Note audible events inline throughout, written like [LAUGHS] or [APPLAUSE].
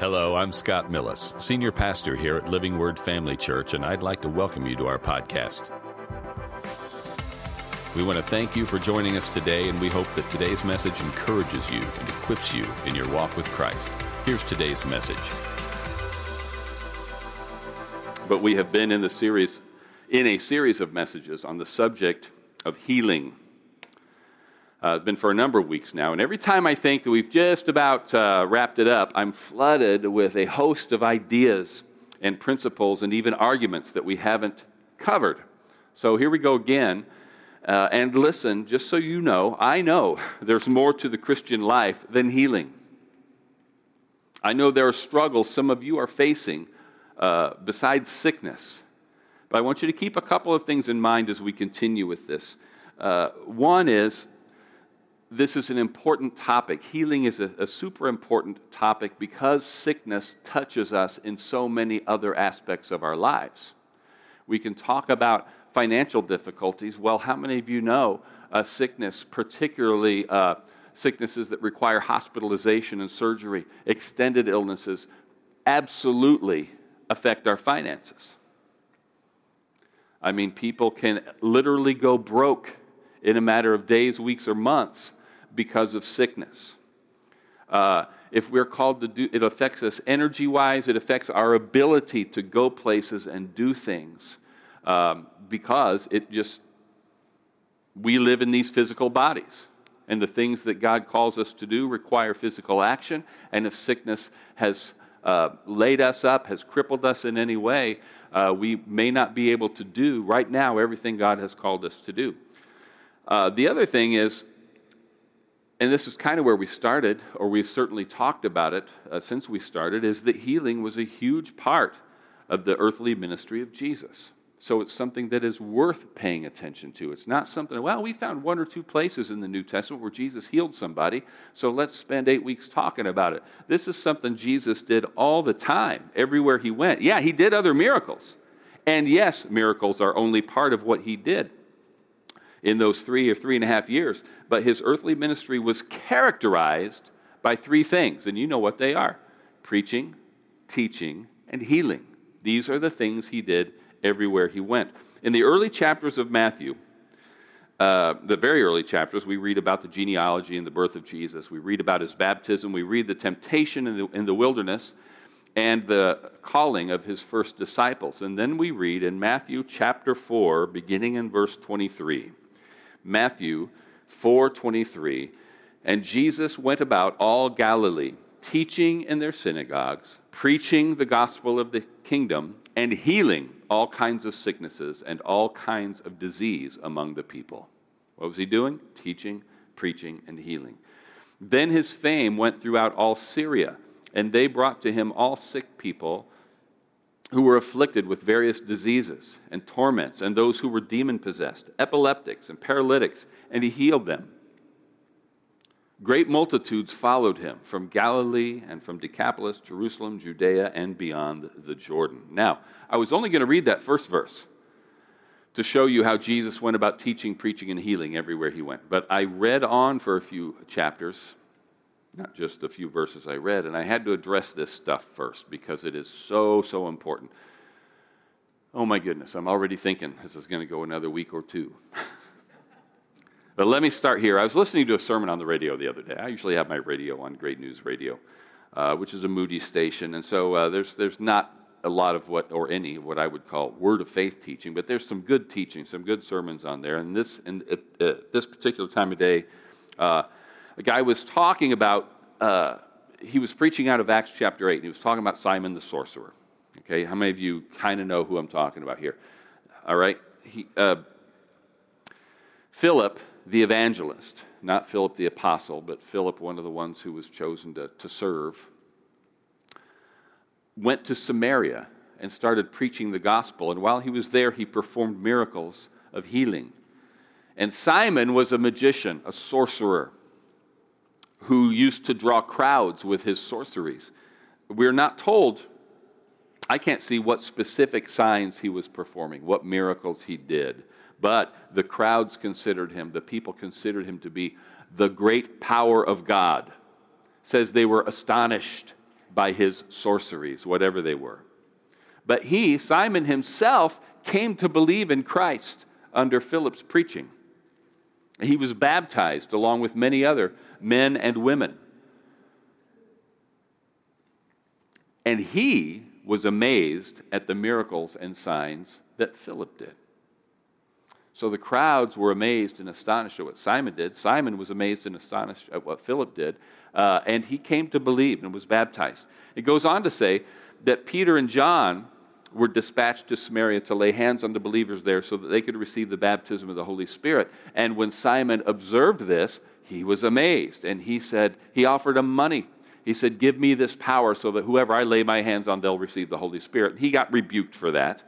Hello, I'm Scott Millis, Senior Pastor here at Living Word Family Church, and I'd like to welcome you to our podcast. We want to thank you for joining us today, and we hope that today's message encourages you and equips you in your walk with Christ. Here's today's message. But we have been in the series, in a series of messages on the subject of healing. Uh, been for a number of weeks now, and every time I think that we've just about uh, wrapped it up, I'm flooded with a host of ideas and principles and even arguments that we haven't covered. So here we go again. Uh, and listen, just so you know, I know [LAUGHS] there's more to the Christian life than healing. I know there are struggles some of you are facing uh, besides sickness. But I want you to keep a couple of things in mind as we continue with this. Uh, one is this is an important topic. Healing is a, a, super important topic because sickness touches us in so many other aspects of our lives. We can talk about financial difficulties. Well, how many of you know uh, sickness, particularly uh, sicknesses that require hospitalization and surgery, extended illnesses, absolutely affect our finances? I mean, people can literally go broke in a matter of days, weeks, or months because of sickness. Uh, if we're called to do, it affects us energy wise, it affects our ability to go places and do things um, because it just, we live in these physical bodies. And the things that God calls us to do require physical action. And if sickness has uh, laid us up, has crippled us in any way, uh, we may not be able to do right now everything God has called us to do. Uh, the other thing is, and this is kind of where we started, or we've certainly talked about it uh, since we started, is that healing was a huge part of the earthly ministry of Jesus. So it's something that is worth paying attention to. It's not something, well, we found one or two places in the New Testament where Jesus healed somebody, so let's spend eight weeks talking about it. This is something Jesus did all the time, everywhere he went. Yeah, he did other miracles. And yes, miracles are only part of what he did in those three or three and a half years. But his earthly ministry was characterized by three things, and you know what they are preaching, teaching, and healing. These are the things he did everywhere he went. In the early chapters of Matthew, uh, the very early chapters, we read about the genealogy and the birth of Jesus. We read about his baptism. We read the temptation in the, in the wilderness and the calling of his first disciples. And then we read in Matthew chapter 4, beginning in verse 23. Matthew 4:23, and Jesus went about all Galilee, teaching in their synagogues, preaching the gospel of the kingdom, and healing all kinds of sicknesses and all kinds of disease among the people. What was he doing? Teaching, preaching, and healing. Then his fame went throughout all Syria, and they brought to him all sick people who were afflicted with various diseases and torments, and those who were demon possessed, epileptics, and paralytics, and he healed them. Great multitudes followed him from Galilee and from Decapolis, Jerusalem, Judea, and beyond the Jordan. Now, I was only going to read that first verse to show you how Jesus went about teaching, preaching, and healing everywhere he went. But I read on for a few chapters not just a few verses I read. And I had to address this stuff first because it is so, so important. Oh my goodness, I'm already thinking this is going to go another week or two. [LAUGHS] but let me start here. I was listening to a sermon on the radio the other day. I usually have my radio on Great News Radio, uh, which is a Moody station. And so uh, there's, there's not a lot of what, or any, what I would call word of faith teaching, but there's some good teaching, some good sermons on there. And this, at, at this particular time of day, uh, a guy was talking about, uh, he was preaching out of Acts chapter 8, and he was talking about Simon the sorcerer. Okay, how many of you kind of know who I'm talking about here? All right, he, uh, Philip the evangelist, not Philip the apostle, but Philip, one of the ones who was chosen to, to serve, went to Samaria and started preaching the gospel. And while he was there, he performed miracles of healing. And Simon was a magician, a sorcerer who used to draw crowds with his sorceries. We're not told, I can't see what specific signs he was performing, what miracles he did, but the crowds considered him, the people considered him to be the great power of God. Says they were astonished by his sorceries, whatever they were. But he, Simon himself, came to believe in Christ under Philip's preaching. He was baptized along with many other men and women. And he was amazed at the miracles and signs that Philip did. So the crowds were amazed and astonished at what Simon did. Simon was amazed and astonished at what Philip did. Uh, and he came to believe and was baptized. It goes on to say that Peter and John were dispatched to Samaria to lay hands on the believers there so that they could receive the baptism of the Holy Spirit. And when Simon observed this, he was amazed. And he said, he offered him money. He said, Give me this power so that whoever I lay my hands on, they'll receive the Holy Spirit. He got rebuked for that.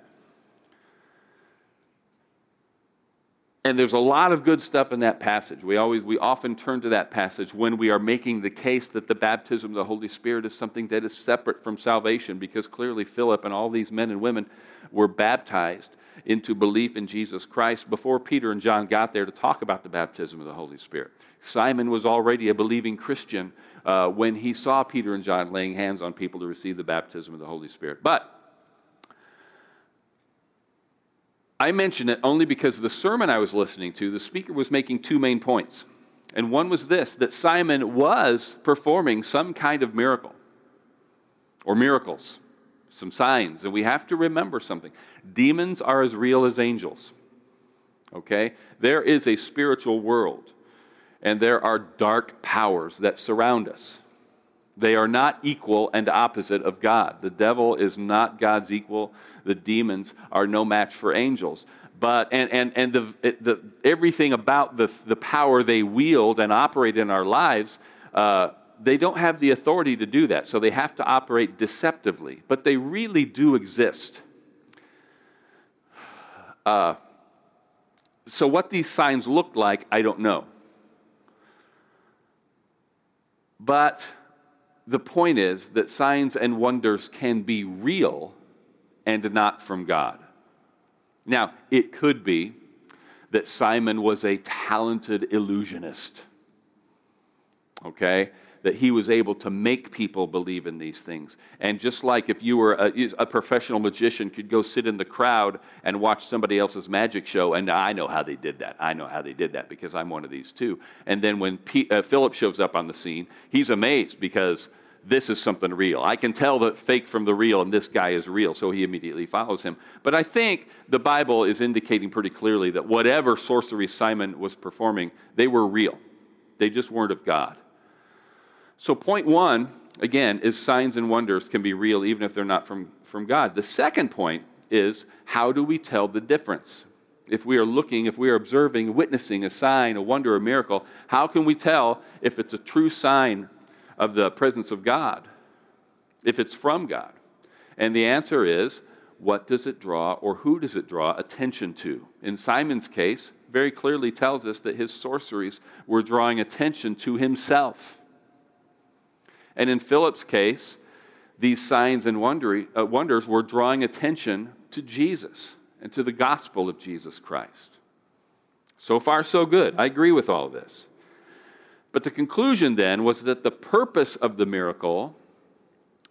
And there's a lot of good stuff in that passage. We always we often turn to that passage when we are making the case that the baptism of the Holy Spirit is something that is separate from salvation because clearly Philip and all these men and women were baptized into belief in Jesus Christ before Peter and John got there to talk about the baptism of the Holy Spirit. Simon was already a believing Christian uh, when he saw Peter and John laying hands on people to receive the baptism of the Holy Spirit. But I mention it only because the sermon I was listening to, the speaker was making two main points. And one was this that Simon was performing some kind of miracle or miracles, some signs. And we have to remember something demons are as real as angels. Okay? There is a spiritual world, and there are dark powers that surround us. They are not equal and opposite of God. The devil is not God's equal. The demons are no match for angels. But, and, and, and the, the, everything about the, the power they wield and operate in our lives, uh, they don't have the authority to do that. So they have to operate deceptively. But they really do exist. Uh, so, what these signs look like, I don't know. But the point is that signs and wonders can be real and not from God. Now, it could be that Simon was a talented illusionist. Okay? That he was able to make people believe in these things. And just like if you were a, a, professional magician, could go sit in the crowd and watch somebody else's magic show, and I know how they did that. I know how they did that because I'm one of these too. And then when P, uh, Philip shows up on the scene, he's amazed because this is something real. I can tell the fake from the real, and this guy is real, so he immediately follows him. But I think the Bible is indicating pretty clearly that whatever sorcery Simon was performing, they were real. They just weren't of God. So, point one, again, is signs and wonders can be real even if they're not from, from God. The second point is how do we tell the difference? If we are looking, if we are observing, witnessing a sign, a wonder, a miracle, how can we tell if it's a true sign of the presence of God if it's from God? And the answer is what does it draw or who does it draw attention to? In Simon's case, very clearly tells us that his sorceries were drawing attention to himself. And in Philip's case, these signs and uh, wonders were drawing attention to Jesus and to the gospel of Jesus Christ. So far, so good. I agree with all this. But the conclusion then was that the purpose of the miracle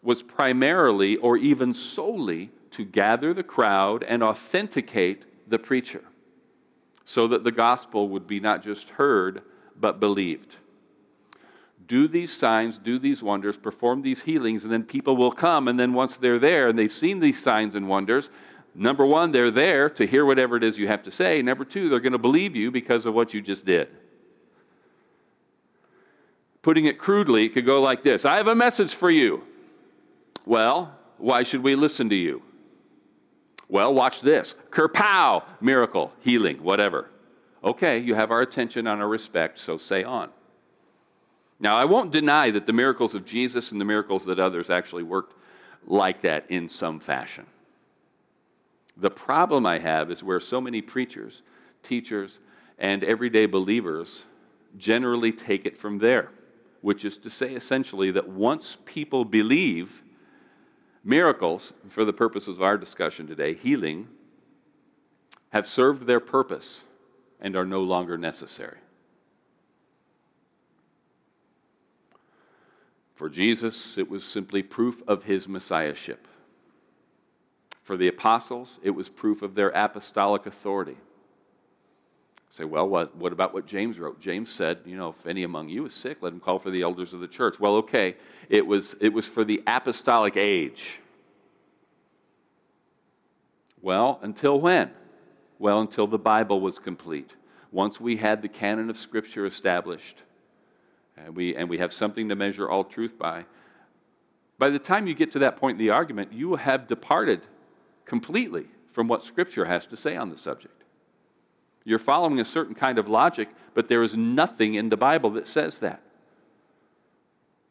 was primarily or even solely to gather the crowd and authenticate the preacher so that the gospel would be not just heard but believed. Do these signs, do these wonders, perform these healings, and then people will come. And then once they're there and they've seen these signs and wonders, number one, they're there to hear whatever it is you have to say. Number two, they're going to believe you because of what you just did. Putting it crudely, it could go like this I have a message for you. Well, why should we listen to you? Well, watch this. Kerpow! Miracle, healing, whatever. Okay, you have our attention and our respect, so say on. Now, I won't deny that the miracles of Jesus and the miracles that others actually worked like that in some fashion. The problem I have is where so many preachers, teachers, and everyday believers generally take it from there which is to say essentially that once people believe miracles, for the purposes of our discussion today, healing, have served their purpose and are no longer necessary. For Jesus, it was simply proof of his messiahship. For the apostles, it was proof of their apostolic authority. Say, well, what, what about what James wrote? James said, you know, if any among you is sick, let him call for the elders of the church. Well, okay, it was, it was for the apostolic age. Well, until when? Well, until the Bible was complete. Once we had the canon of Scripture established, and we, and we have something to measure all truth by, by the time you get to that point in the argument, you have departed completely from what Scripture has to say on the subject. You're following a certain kind of logic, but there is nothing in the Bible that says that.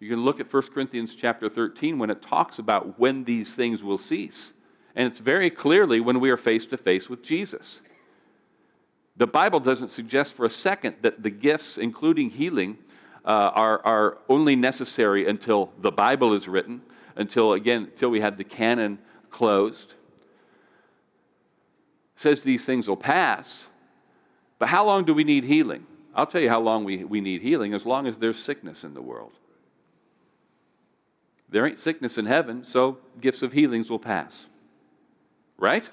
You can look at 1 Corinthians chapter 13 when it talks about when these things will cease. And it's very clearly when we are face to face with Jesus. The Bible doesn't suggest for a second that the gifts, including healing, uh, are, are only necessary until the Bible is written, until, again, until we have the canon closed. It says these things will pass. But how long do we need healing? I'll tell you how long we, we need healing, as long as there's sickness in the world. There ain't sickness in heaven, so gifts of healings will pass. Right?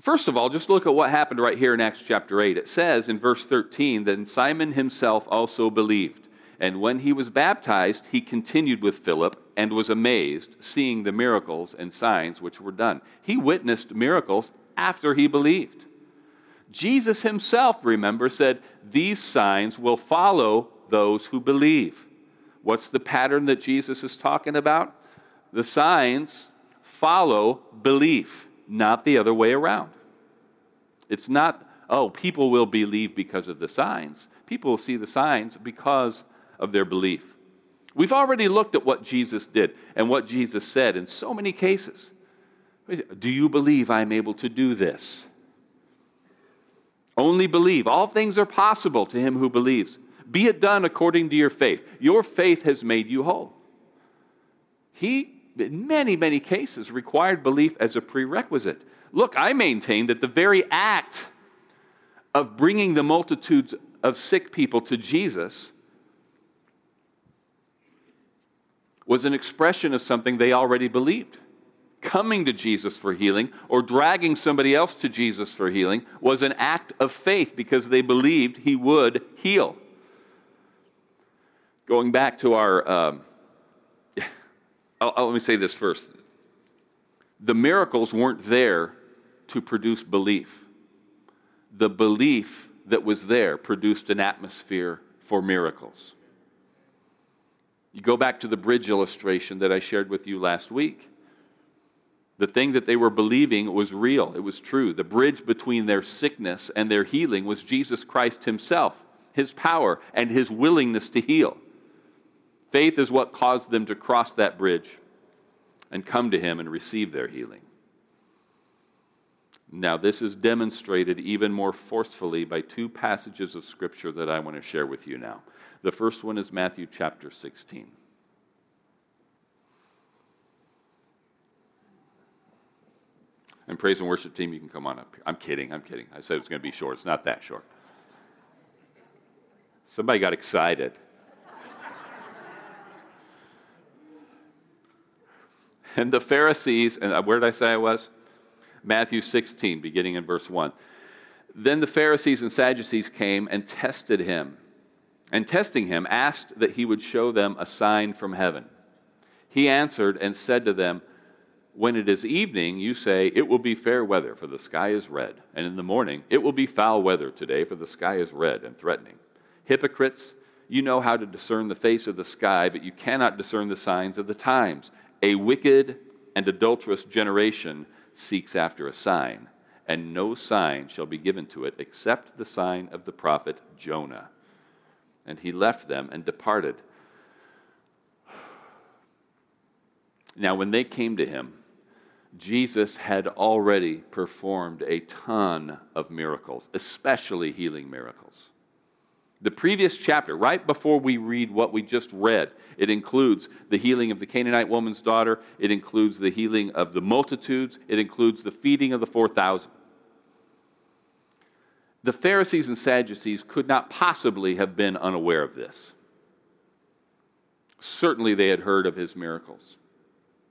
First of all, just look at what happened right here in Acts chapter 8. It says in verse 13 that Simon himself also believed. And when he was baptized, he continued with Philip and was amazed, seeing the miracles and signs which were done. He witnessed miracles after he believed. Jesus himself, remember, said, These signs will follow those who believe. What's the pattern that Jesus is talking about? The signs follow belief not the other way around. It's not, oh, people will believe because of the signs. People will see the signs because of their belief. We've already looked at what Jesus did and what Jesus said in so many cases. Do you believe I'm able to do this? Only believe. All things are possible to him who believes. Be it done according to your faith. Your faith has made you whole. He in many, many cases, required belief as a prerequisite. Look, I maintain that the very act of bringing the multitudes of sick people to Jesus was an expression of something they already believed. Coming to Jesus for healing or dragging somebody else to Jesus for healing was an act of faith because they believed he would heal. Going back to our. Um, I'll, I'll, let me say this first. The miracles weren't there to produce belief. The belief that was there produced an atmosphere for miracles. You go back to the bridge illustration that I shared with you last week. The thing that they were believing was real, it was true. The bridge between their sickness and their healing was Jesus Christ Himself, His power, and His willingness to heal. Faith is what caused them to cross that bridge and come to Him and receive their healing. Now, this is demonstrated even more forcefully by two passages of Scripture that I want to share with you now. The first one is Matthew chapter 16. And praise and worship team, you can come on up here. I'm kidding, I'm kidding. I said it was going to be short. It's not that short. Somebody got excited. And the Pharisees, and uh, where did I say I was? Matthew 16, beginning in verse 1. Then the Pharisees and Sadducees came and tested him, and testing him, asked that he would show them a sign from heaven. He answered and said to them, When it is evening, you say, It will be fair weather, for the sky is red. And in the morning, it will be foul weather today, for the sky is red and threatening. Hypocrites, you know how to discern the face of the sky, but you cannot discern the signs of the times. A wicked and adulterous generation seeks after a sign, and no sign shall be given to it except the sign of the prophet Jonah. And he left them and departed. Now, when they came to him, Jesus had already performed a ton of miracles, especially healing miracles. The previous chapter, right before we read what we just read, it includes the healing of the Canaanite woman's daughter, it includes the healing of the multitudes, it includes the feeding of the 4,000. The Pharisees and Sadducees could not possibly have been unaware of this. Certainly, they had heard of his miracles.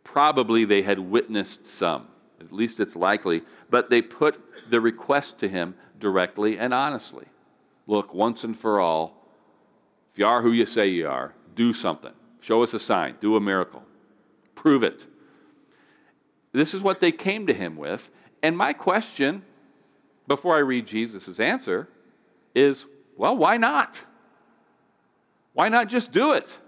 Probably they had witnessed some. At least it's likely. But they put the request to him directly and honestly. Look, once and for all, if you are who you say you are, do something. Show us a sign. Do a miracle. Prove it. This is what they came to him with. And my question, before I read Jesus' answer, is well, why not? Why not just do it?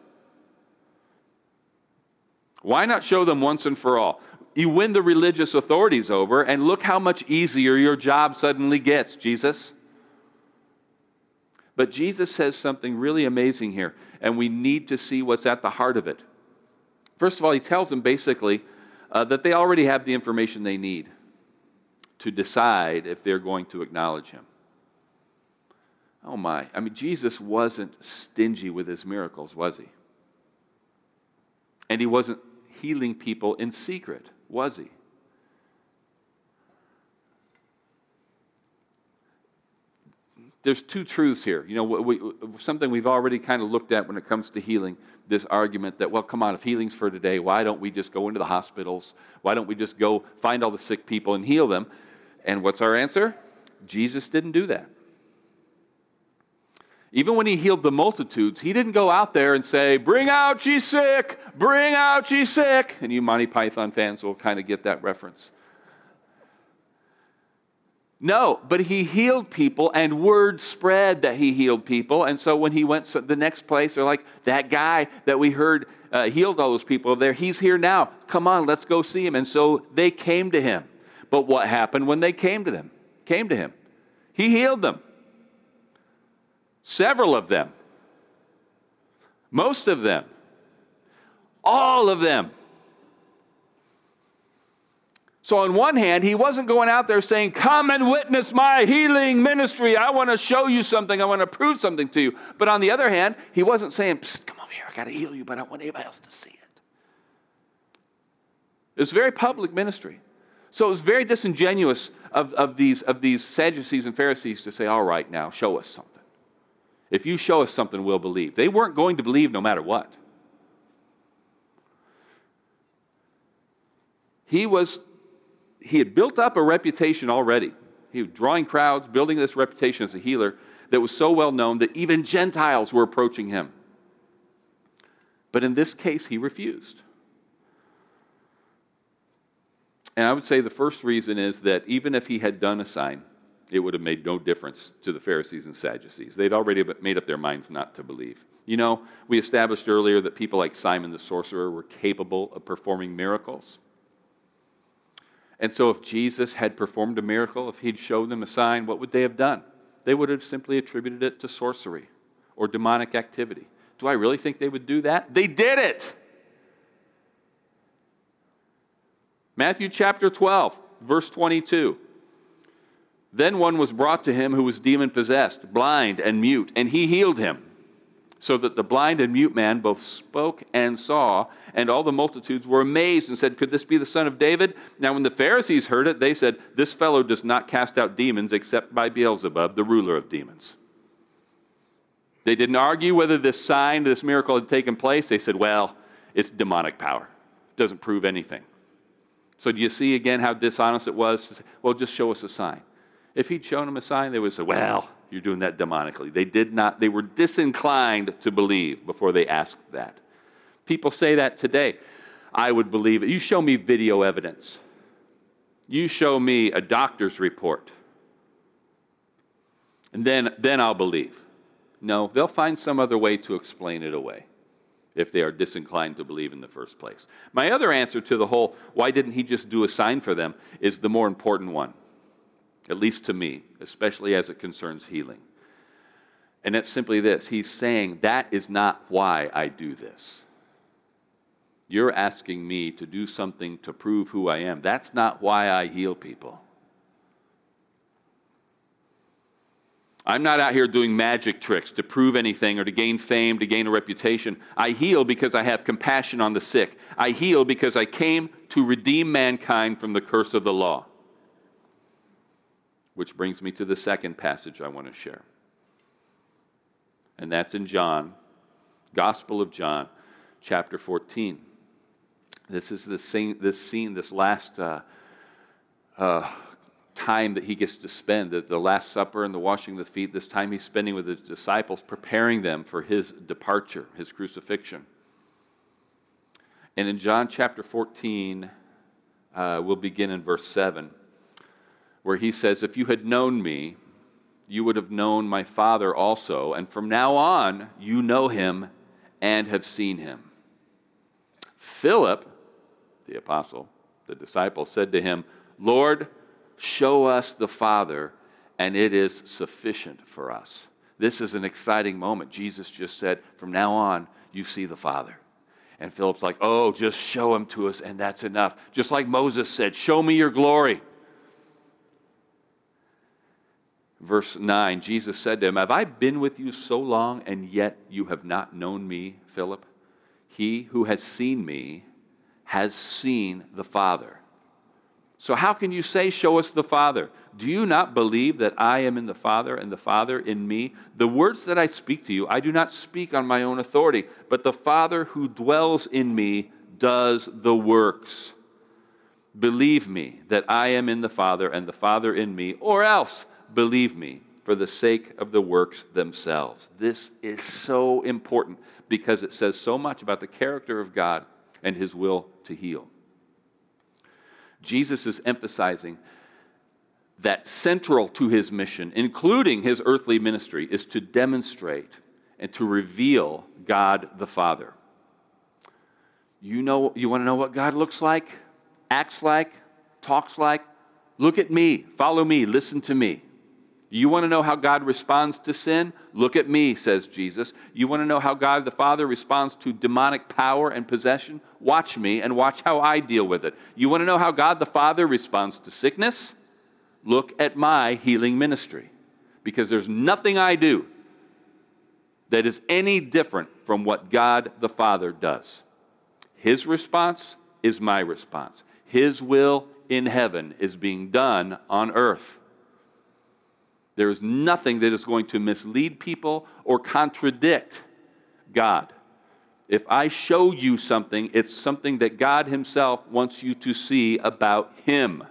Why not show them once and for all? You win the religious authorities over, and look how much easier your job suddenly gets, Jesus. But Jesus says something really amazing here, and we need to see what's at the heart of it. First of all, he tells them basically uh, that they already have the information they need to decide if they're going to acknowledge him. Oh my. I mean, Jesus wasn't stingy with his miracles, was he? And he wasn't healing people in secret, was he? There's two truths here. You know, we, something we've already kind of looked at when it comes to healing this argument that, well, come on, if healing's for today, why don't we just go into the hospitals? Why don't we just go find all the sick people and heal them? And what's our answer? Jesus didn't do that. Even when he healed the multitudes, he didn't go out there and say, Bring out ye sick, bring out ye sick. And you Monty Python fans will kind of get that reference. No, but he healed people, and word spread that he healed people. And so when he went to the next place, they're like, That guy that we heard uh, healed all those people over there, he's here now. Come on, let's go see him. And so they came to him. But what happened when they came to them? Came to him. He healed them. Several of them. Most of them. All of them. So, on one hand, he wasn't going out there saying, Come and witness my healing ministry. I want to show you something. I want to prove something to you. But on the other hand, he wasn't saying, Come over here. I got to heal you, but I don't want anybody else to see it. It was very public ministry. So, it was very disingenuous of, of, these, of these Sadducees and Pharisees to say, All right, now, show us something. If you show us something, we'll believe. They weren't going to believe no matter what. He was he had built up a reputation already. He was drawing crowds, building this reputation as a healer that was so well known that even Gentiles were approaching him. But in this case, he refused. And I would say the first reason is that even if he had done a sign, it would have made no difference to the Pharisees and Sadducees. They'd already made up their minds not to believe. You know, we established earlier that people like Simon the sorcerer were capable of performing miracles. And so, if Jesus had performed a miracle, if he'd showed them a sign, what would they have done? They would have simply attributed it to sorcery or demonic activity. Do I really think they would do that? They did it. Matthew chapter 12, verse 22. Then one was brought to him who was demon possessed, blind and mute, and he healed him so that the blind and mute man both spoke and saw, and all the multitudes were amazed and said, Could this be the son of David? Now, when the Pharisees heard it, they said, This fellow does not cast out demons except by Beelzebub, the ruler of demons. They didn't argue whether this sign, this miracle had taken place. They said, Well, it's demonic power. It doesn't prove anything. So, do you see again how dishonest it was to say, Well, just show us a sign? If he'd shown them a sign, they would say, Well, you're doing that demonically. They did not, they were disinclined to believe before they asked that. People say that today. I would believe it. You show me video evidence. You show me a doctor's report. And then, then I'll believe. No, they'll find some other way to explain it away if they are disinclined to believe in the first place. My other answer to the whole, why didn't he just do a sign for them, is the more important one at least to me, especially as it concerns healing. And it's simply this He's saying, That is not why I do this. You're asking me to do something to prove who I am. That's not why I heal people. I'm not out here doing magic tricks to prove anything or to gain fame, to gain a reputation. I heal because I have compassion on the sick. I heal because I came to redeem mankind from the curse of the law. Which brings me to the second passage I want to share. And that's in John, Gospel of John, chapter 14. This is the scene, this scene, this last uh, uh, time that he gets to spend, the, the Last Supper and the washing of the feet, this time he's spending with his disciples, preparing them for his departure, his crucifixion. And in John chapter 14, uh, we'll begin in verse 7, where he says, If you had known me, you would have known my Father also, and from now on you know him and have seen him. Philip, the apostle, the disciple, said to him, Lord, show us the Father, and it is sufficient for us. This is an exciting moment. Jesus just said, From now on, you see the Father. And Philip's like, Oh, just show him to us, and that's enough. Just like Moses said, Show me your glory. Verse 9 Jesus said to him, Have I been with you so long, and yet you have not known me, Philip? He who has seen me has seen the Father. So, how can you say, Show us the Father? Do you not believe that I am in the Father and the Father in me? The words that I speak to you, I do not speak on my own authority, but the Father who dwells in me does the works. Believe me that I am in the Father and the Father in me, or else believe me for the sake of the works themselves. This is so important because it says so much about the character of God and his will to heal. Jesus is emphasizing that central to his mission, including his earthly ministry, is to demonstrate and to reveal God the Father. You know you want to know what God looks like, acts like, talks like? Look at me, follow me, listen to me. You want to know how God responds to sin? Look at me, says Jesus. You want to know how God the Father responds to demonic power and possession? Watch me and watch how I deal with it. You want to know how God the Father responds to sickness? Look at my healing ministry. Because there's nothing I do that is any different from what God the Father does. His response is my response. His will in heaven is being done on earth. There is nothing that is going to mislead people or contradict God. If I show you something, it's something that God Himself wants you to see about Him.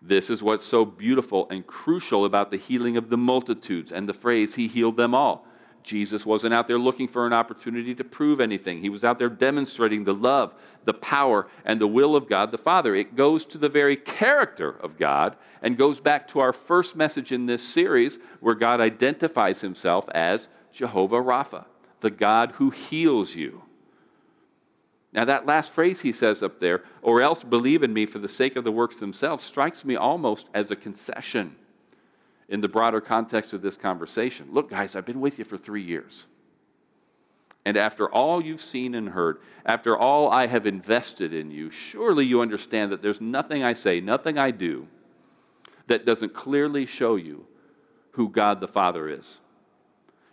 This is what's so beautiful and crucial about the healing of the multitudes and the phrase, He healed them all. Jesus wasn't out there looking for an opportunity to prove anything. He was out there demonstrating the love, the power, and the will of God the Father. It goes to the very character of God and goes back to our first message in this series where God identifies himself as Jehovah Rapha, the God who heals you. Now, that last phrase he says up there, or else believe in me for the sake of the works themselves, strikes me almost as a concession in the broader context of this conversation. Look, guys, I've been with you for three years. And after all you've seen and heard, after all I have invested in you, surely you understand that there's nothing I say, nothing I do that doesn't clearly show you who God the Father is.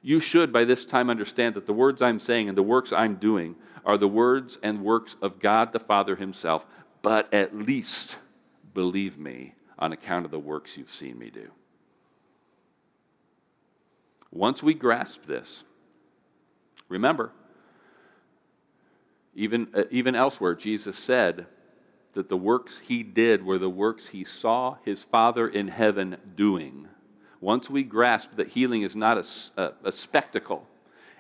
You should by this time understand that the words I'm saying and the works I'm doing are the words and works of God the Father Himself, but at least believe me on account of the works you've seen me do. Once we grasp this, remember, even, uh, even elsewhere, Jesus said that the works he did were the works he saw his Father in heaven doing. Once we grasp that healing is not a, a, a spectacle,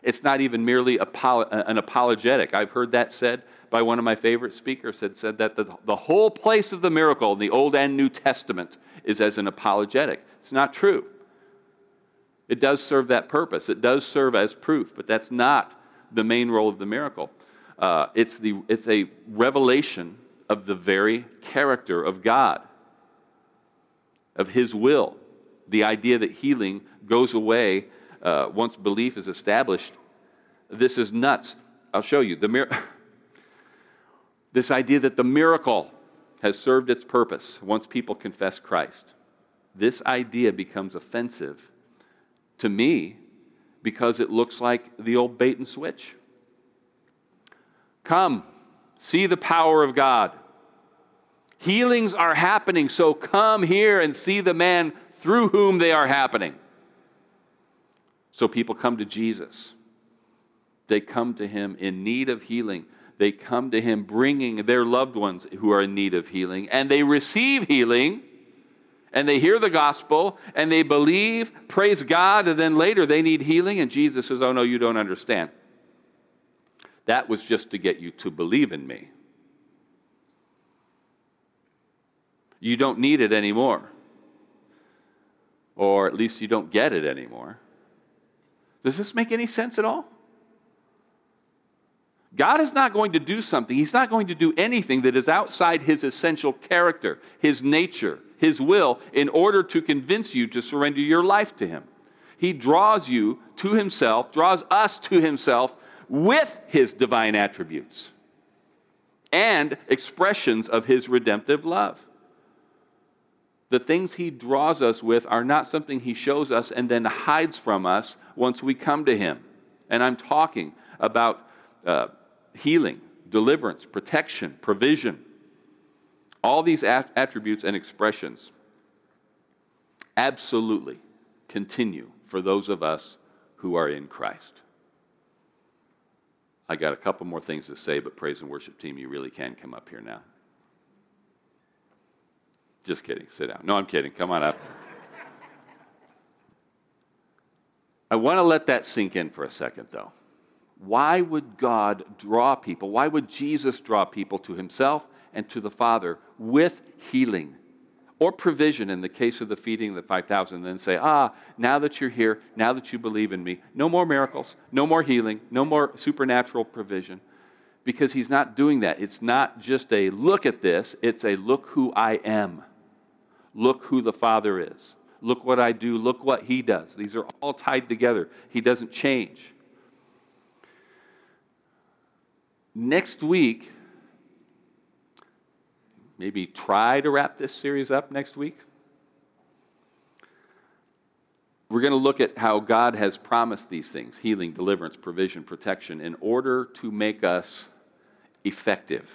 it's not even merely an apologetic. I've heard that said by one of my favorite speakers, had said that the, the whole place of the miracle in the Old and New Testament is as an apologetic. It's not true. It does serve that purpose, it does serve as proof, but that's not the main role of the miracle. Uh, it's, the, it's a revelation of the very character of God, of His will. The idea that healing goes away uh, once belief is established. This is nuts. I'll show you. The mir- [LAUGHS] this idea that the miracle has served its purpose once people confess Christ. This idea becomes offensive to me because it looks like the old bait and switch. Come, see the power of God. Healings are happening, so come here and see the man through whom they are happening. So people come to Jesus. They come to him in need of healing. They come to him bringing their loved ones who are in need of healing, and they receive healing, and they hear the gospel, and they believe, praise God, and then later they need healing, and Jesus says, Oh, no, you don't understand. That was just to get you to believe in me. You don't need it anymore. Or at least you don't get it anymore. Does this make any sense at all? God is not going to do something, He's not going to do anything that is outside His essential character, His nature, His will, in order to convince you to surrender your life to Him. He draws you to Himself, draws us to Himself with His divine attributes and expressions of His redemptive love the things he draws us with are not something he shows us and then hides from us once we come to him. And I'm talking about uh, healing, deliverance, protection, provision, all these attributes and expressions absolutely continue for those of us who are in Christ. I got a couple more things to say, but praise and worship team, you really can come up here now. Just kidding. Sit down. No, I'm kidding. Come on up. I want to let that sink in for a second, though. Why would God draw people? Why would Jesus draw people to himself and to the Father with healing or provision in the case of the feeding of the 5,000, and then say, Ah, now that you're here, now that you believe in me, no more miracles, no more healing, no more supernatural provision? Because he's not doing that. It's not just a look at this, it's a look who I am. Look who the Father is. Look what I do. Look what He does. These are all tied together. He doesn't change. Next week, maybe try to wrap this series up next week. We're going to look at how God has promised these things healing, deliverance, provision, protection in order to make us effective,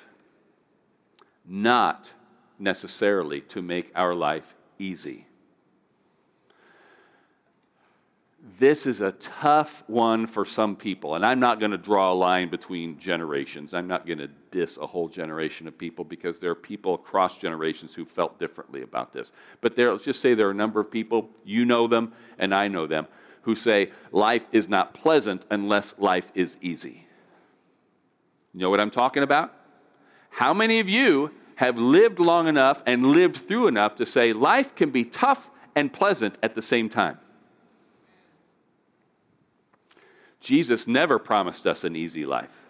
not necessarily to make our life easy. This is a tough one for some people, and I'm not going to draw a line between generations. I'm not going to diss a whole generation of people because there are people across generations who felt differently about this. But there, let's just say there are a number of people, you know them and I know them, who say life is not pleasant unless life is easy. You know what I'm talking about? How many of you have lived long enough and lived through enough to say life can be tough and pleasant at the same time. Jesus never promised us an easy life,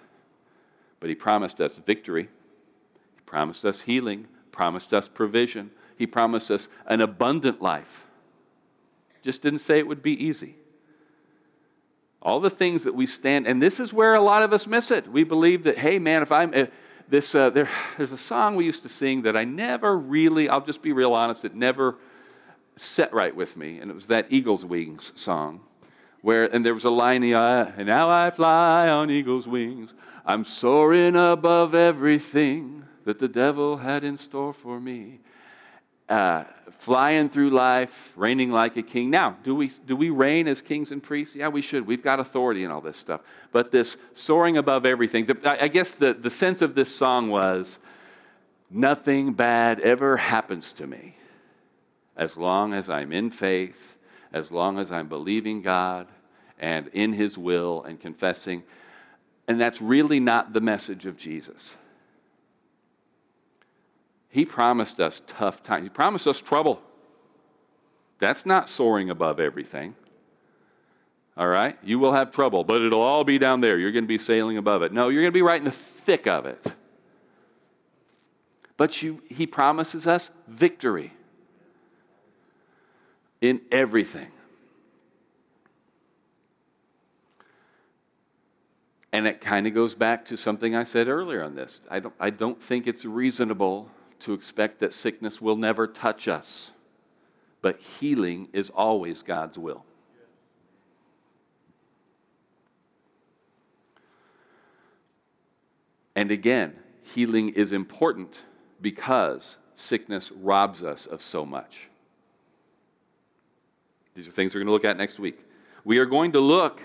but he promised us victory. He promised us healing, promised us provision. He promised us an abundant life. Just didn't say it would be easy. All the things that we stand, and this is where a lot of us miss it. We believe that, hey, man, if I'm, this, uh, there, [SIGHS] there's a song we used to sing that I never really, I'll just be real honest, it never set right with me. And it was that Eagle's Wings song. Where, and there was a line, and now I fly on eagle's wings. I'm soaring above everything that the devil had in store for me uh, flying through life, reigning like a king. Now, do we, do we reign as kings and priests? Yeah, we should. We've got authority and all this stuff. But this soaring above everything, the, I guess the, the sense of this song was nothing bad ever happens to me as long as I'm in faith, as long as I'm believing God and in His will and confessing. And that's really not the message of Jesus. He promised us tough times. He promised us trouble. That's not soaring above everything. All right? You will have trouble, but it'll all be down there. You're going to be sailing above it. No, you're going to be right in the thick of it. But you, he promises us victory in everything. And it kind of goes back to something I said earlier on this. I don't, I don't think it's reasonable to expect that sickness will never touch us, but healing is always God's will. And again, healing is important because sickness robs us of so much. These are things we're going to look at next week. We are going to look,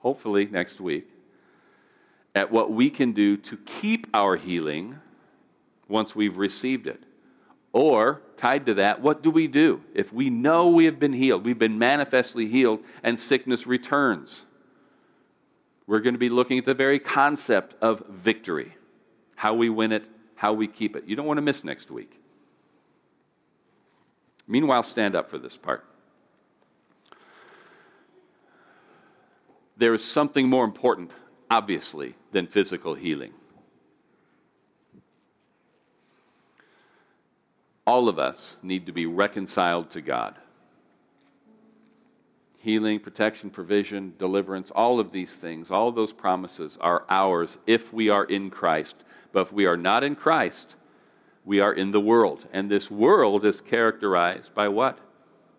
hopefully, next week, at what we can do to keep our healing once we've received it. Or, tied to that, what do we do if we know we have been healed, we've been manifestly healed, and sickness returns? We're going to be looking at the very concept of victory how we win it, how we keep it. You don't want to miss next week. Meanwhile, stand up for this part. There is something more important, obviously, than physical healing. All of us need to be reconciled to God. Healing, protection, provision, deliverance, all of these things, all those promises are ours if we are in Christ. But if we are not in Christ, we are in the world. And this world is characterized by what?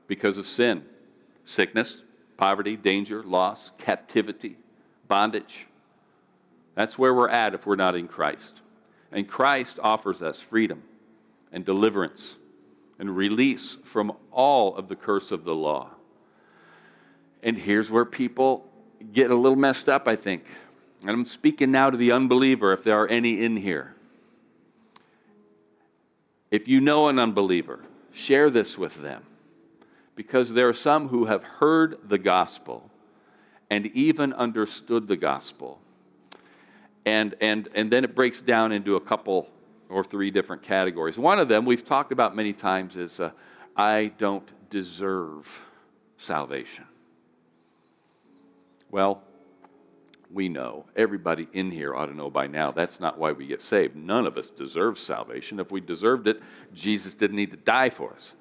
Because of sin, sickness, poverty, danger, loss, captivity, bondage. That's where we're at if we're not in Christ. And Christ offers us freedom and deliverance and release from all of the curse of the law. And here's where people get a little messed up, I think. And I'm speaking now to the unbeliever, if there are any in here. If you know an unbeliever, share this with them. Because there are some who have heard the gospel and even understood the gospel. And, and, and then it breaks down into a couple or three different categories. One of them we've talked about many times is uh, I don't deserve salvation. Well, we know. Everybody in here ought to know by now that's not why we get saved. None of us deserve salvation. If we deserved it, Jesus didn't need to die for us.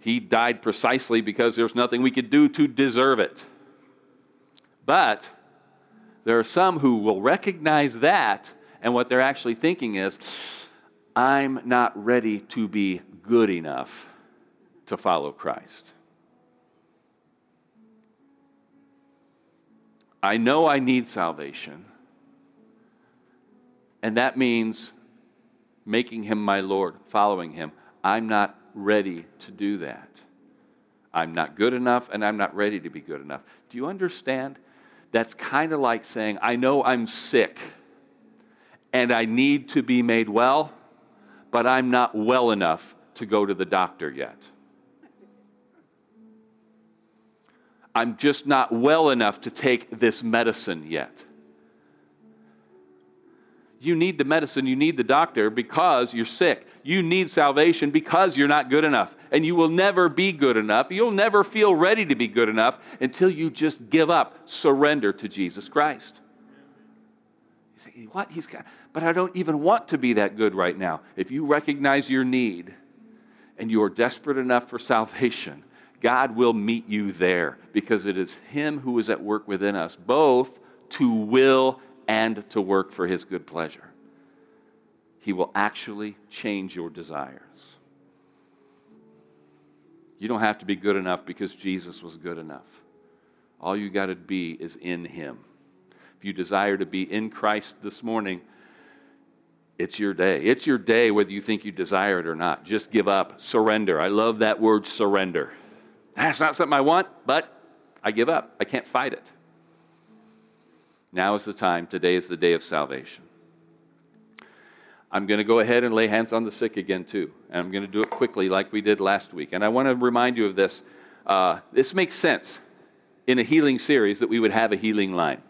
He died precisely because there's nothing we could do to deserve it. But there are some who will recognize that, and what they're actually thinking is, I'm not ready to be good enough to follow Christ. I know I need salvation. And that means making him my Lord, following him. I'm not ready to do that. I'm not good enough and I'm not ready to be good enough. Do you understand? That's kind of like saying, I know I'm sick and I need to be made well, but I'm not well enough to go to the doctor yet. I'm just not well enough to take this medicine yet. You need the medicine, you need the doctor because you're sick. You need salvation because you're not good enough. And you will never be good enough. You'll never feel ready to be good enough until you just give up, surrender to Jesus Christ. You say, what? He's got, but I don't even want to be that good right now. If you recognize your need and you are desperate enough for salvation, God will meet you there because it is Him who is at work within us, both to will and to work for His good pleasure. He will actually change your desires. You don't have to be good enough because Jesus was good enough. All you got to be is in Him. If you desire to be in Christ this morning, it's your day. It's your day whether you think you desire it or not. Just give up, surrender. I love that word surrender. That's not something I want, but I give up. I can't fight it. Now is the time. Today is the day of salvation. I'm going to go ahead and lay hands on the sick again, too. And I'm going to do it quickly like we did last week. And I want to remind you of this. Uh, this makes sense in a healing series that we would have a healing line.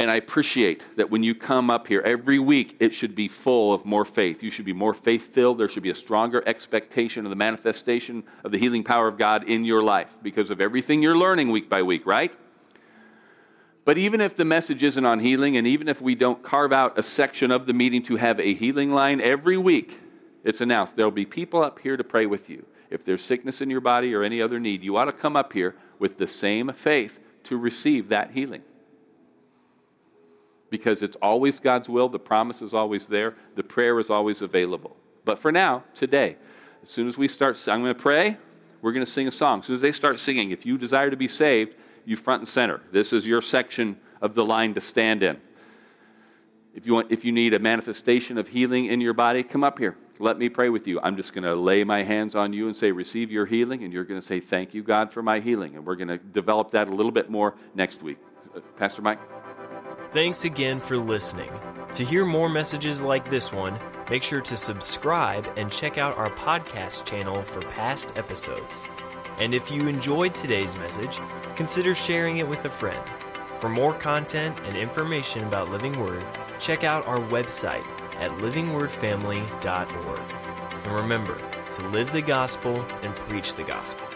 And I appreciate that when you come up here every week, it should be full of more faith. You should be more faith filled. There should be a stronger expectation of the manifestation of the healing power of God in your life because of everything you're learning week by week, right? But even if the message isn't on healing, and even if we don't carve out a section of the meeting to have a healing line, every week it's announced there'll be people up here to pray with you. If there's sickness in your body or any other need, you ought to come up here with the same faith to receive that healing because it's always God's will. The promise is always there. The prayer is always available. But for now, today, as soon as we start, I'm going to pray. We're going to sing a song. As soon as they start singing, if you desire to be saved, you front and center. This is your section of the line to stand in. if you, want, if you need a manifestation of healing in your body, come up here. Let me pray with you. I'm just going to lay my hands on you and say, Receive your healing. And you're going to say, Thank you, God, for my healing. And we're going to develop that a little bit more next week. Uh, Pastor Mike? Thanks again for listening. To hear more messages like this one, make sure to subscribe and check out our podcast channel for past episodes. And if you enjoyed today's message, consider sharing it with a friend. For more content and information about Living Word, check out our website at livingwordfamily.org. And remember to live the gospel and preach the gospel.